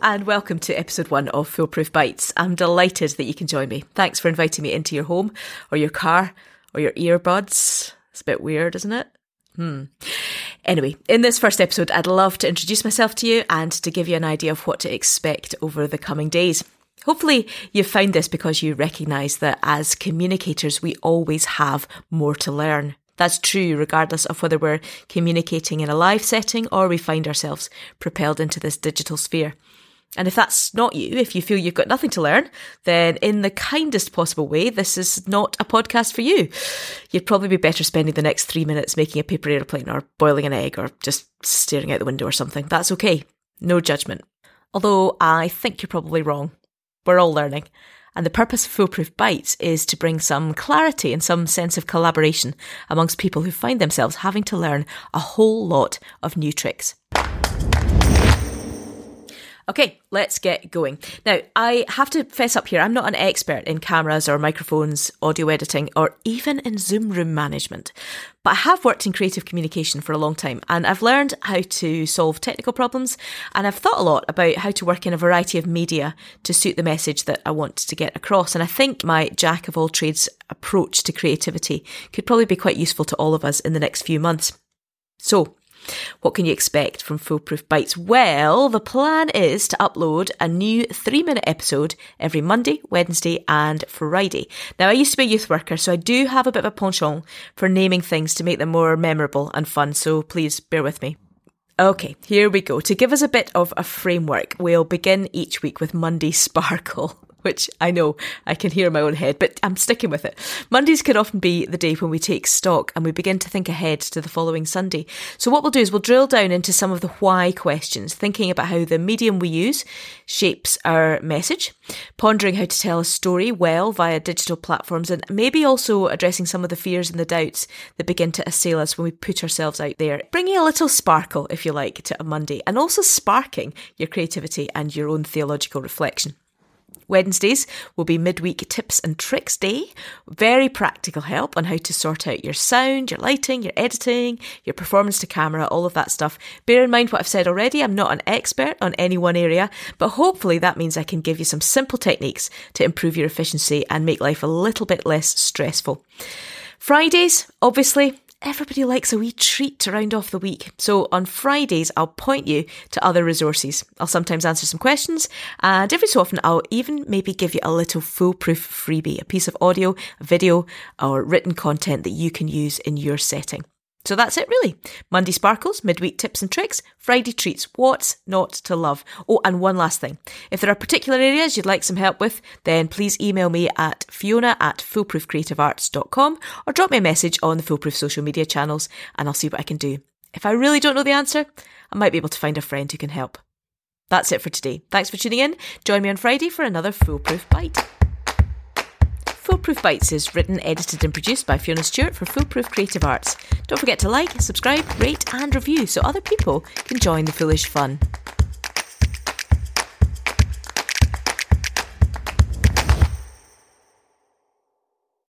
And welcome to episode one of Foolproof Bites. I'm delighted that you can join me. Thanks for inviting me into your home, or your car, or your earbuds. It's a bit weird, isn't it? Hmm. Anyway, in this first episode, I'd love to introduce myself to you and to give you an idea of what to expect over the coming days. Hopefully, you've found this because you recognise that as communicators, we always have more to learn. That's true regardless of whether we're communicating in a live setting or we find ourselves propelled into this digital sphere. And if that's not you, if you feel you've got nothing to learn, then in the kindest possible way, this is not a podcast for you. You'd probably be better spending the next three minutes making a paper aeroplane or boiling an egg or just staring out the window or something. That's okay. No judgment. Although I think you're probably wrong. We're all learning. And the purpose of Foolproof Bites is to bring some clarity and some sense of collaboration amongst people who find themselves having to learn a whole lot of new tricks. Okay, let's get going. Now, I have to fess up here, I'm not an expert in cameras or microphones, audio editing, or even in Zoom room management. But I have worked in creative communication for a long time and I've learned how to solve technical problems and I've thought a lot about how to work in a variety of media to suit the message that I want to get across. And I think my jack of all trades approach to creativity could probably be quite useful to all of us in the next few months. So, what can you expect from Foolproof Bites? Well, the plan is to upload a new three minute episode every Monday, Wednesday, and Friday. Now, I used to be a youth worker, so I do have a bit of a penchant for naming things to make them more memorable and fun, so please bear with me. Okay, here we go. To give us a bit of a framework, we'll begin each week with Monday Sparkle which I know I can hear in my own head, but I'm sticking with it. Mondays can often be the day when we take stock and we begin to think ahead to the following Sunday. So what we'll do is we'll drill down into some of the why questions, thinking about how the medium we use shapes our message, pondering how to tell a story well via digital platforms, and maybe also addressing some of the fears and the doubts that begin to assail us when we put ourselves out there, bringing a little sparkle, if you like, to a Monday, and also sparking your creativity and your own theological reflection. Wednesdays will be midweek tips and tricks day. Very practical help on how to sort out your sound, your lighting, your editing, your performance to camera, all of that stuff. Bear in mind what I've said already. I'm not an expert on any one area, but hopefully that means I can give you some simple techniques to improve your efficiency and make life a little bit less stressful. Fridays, obviously, everybody likes a wee treat to round off the week. So on Fridays, I'll point you to other resources. I'll sometimes answer some questions, and every so often, I'll even maybe give you a little foolproof freebie, a piece of audio, video, or written content that you can use in your setting. So that's it really. Monday sparkles, midweek tips and tricks, Friday treats, what's not to love. Oh, and one last thing. If there are particular areas you'd like some help with, then please email me at fiona at foolproofcreativearts.com or drop me a message on the Foolproof social media channels and I'll see what I can do. If I really don't know the answer, I might be able to find a friend who can help. That's it for today. Thanks for tuning in. Join me on Friday for another Foolproof Bite. Foolproof Bites is written, edited, and produced by Fiona Stewart for Foolproof Creative Arts. Don't forget to like, subscribe, rate, and review so other people can join the foolish fun.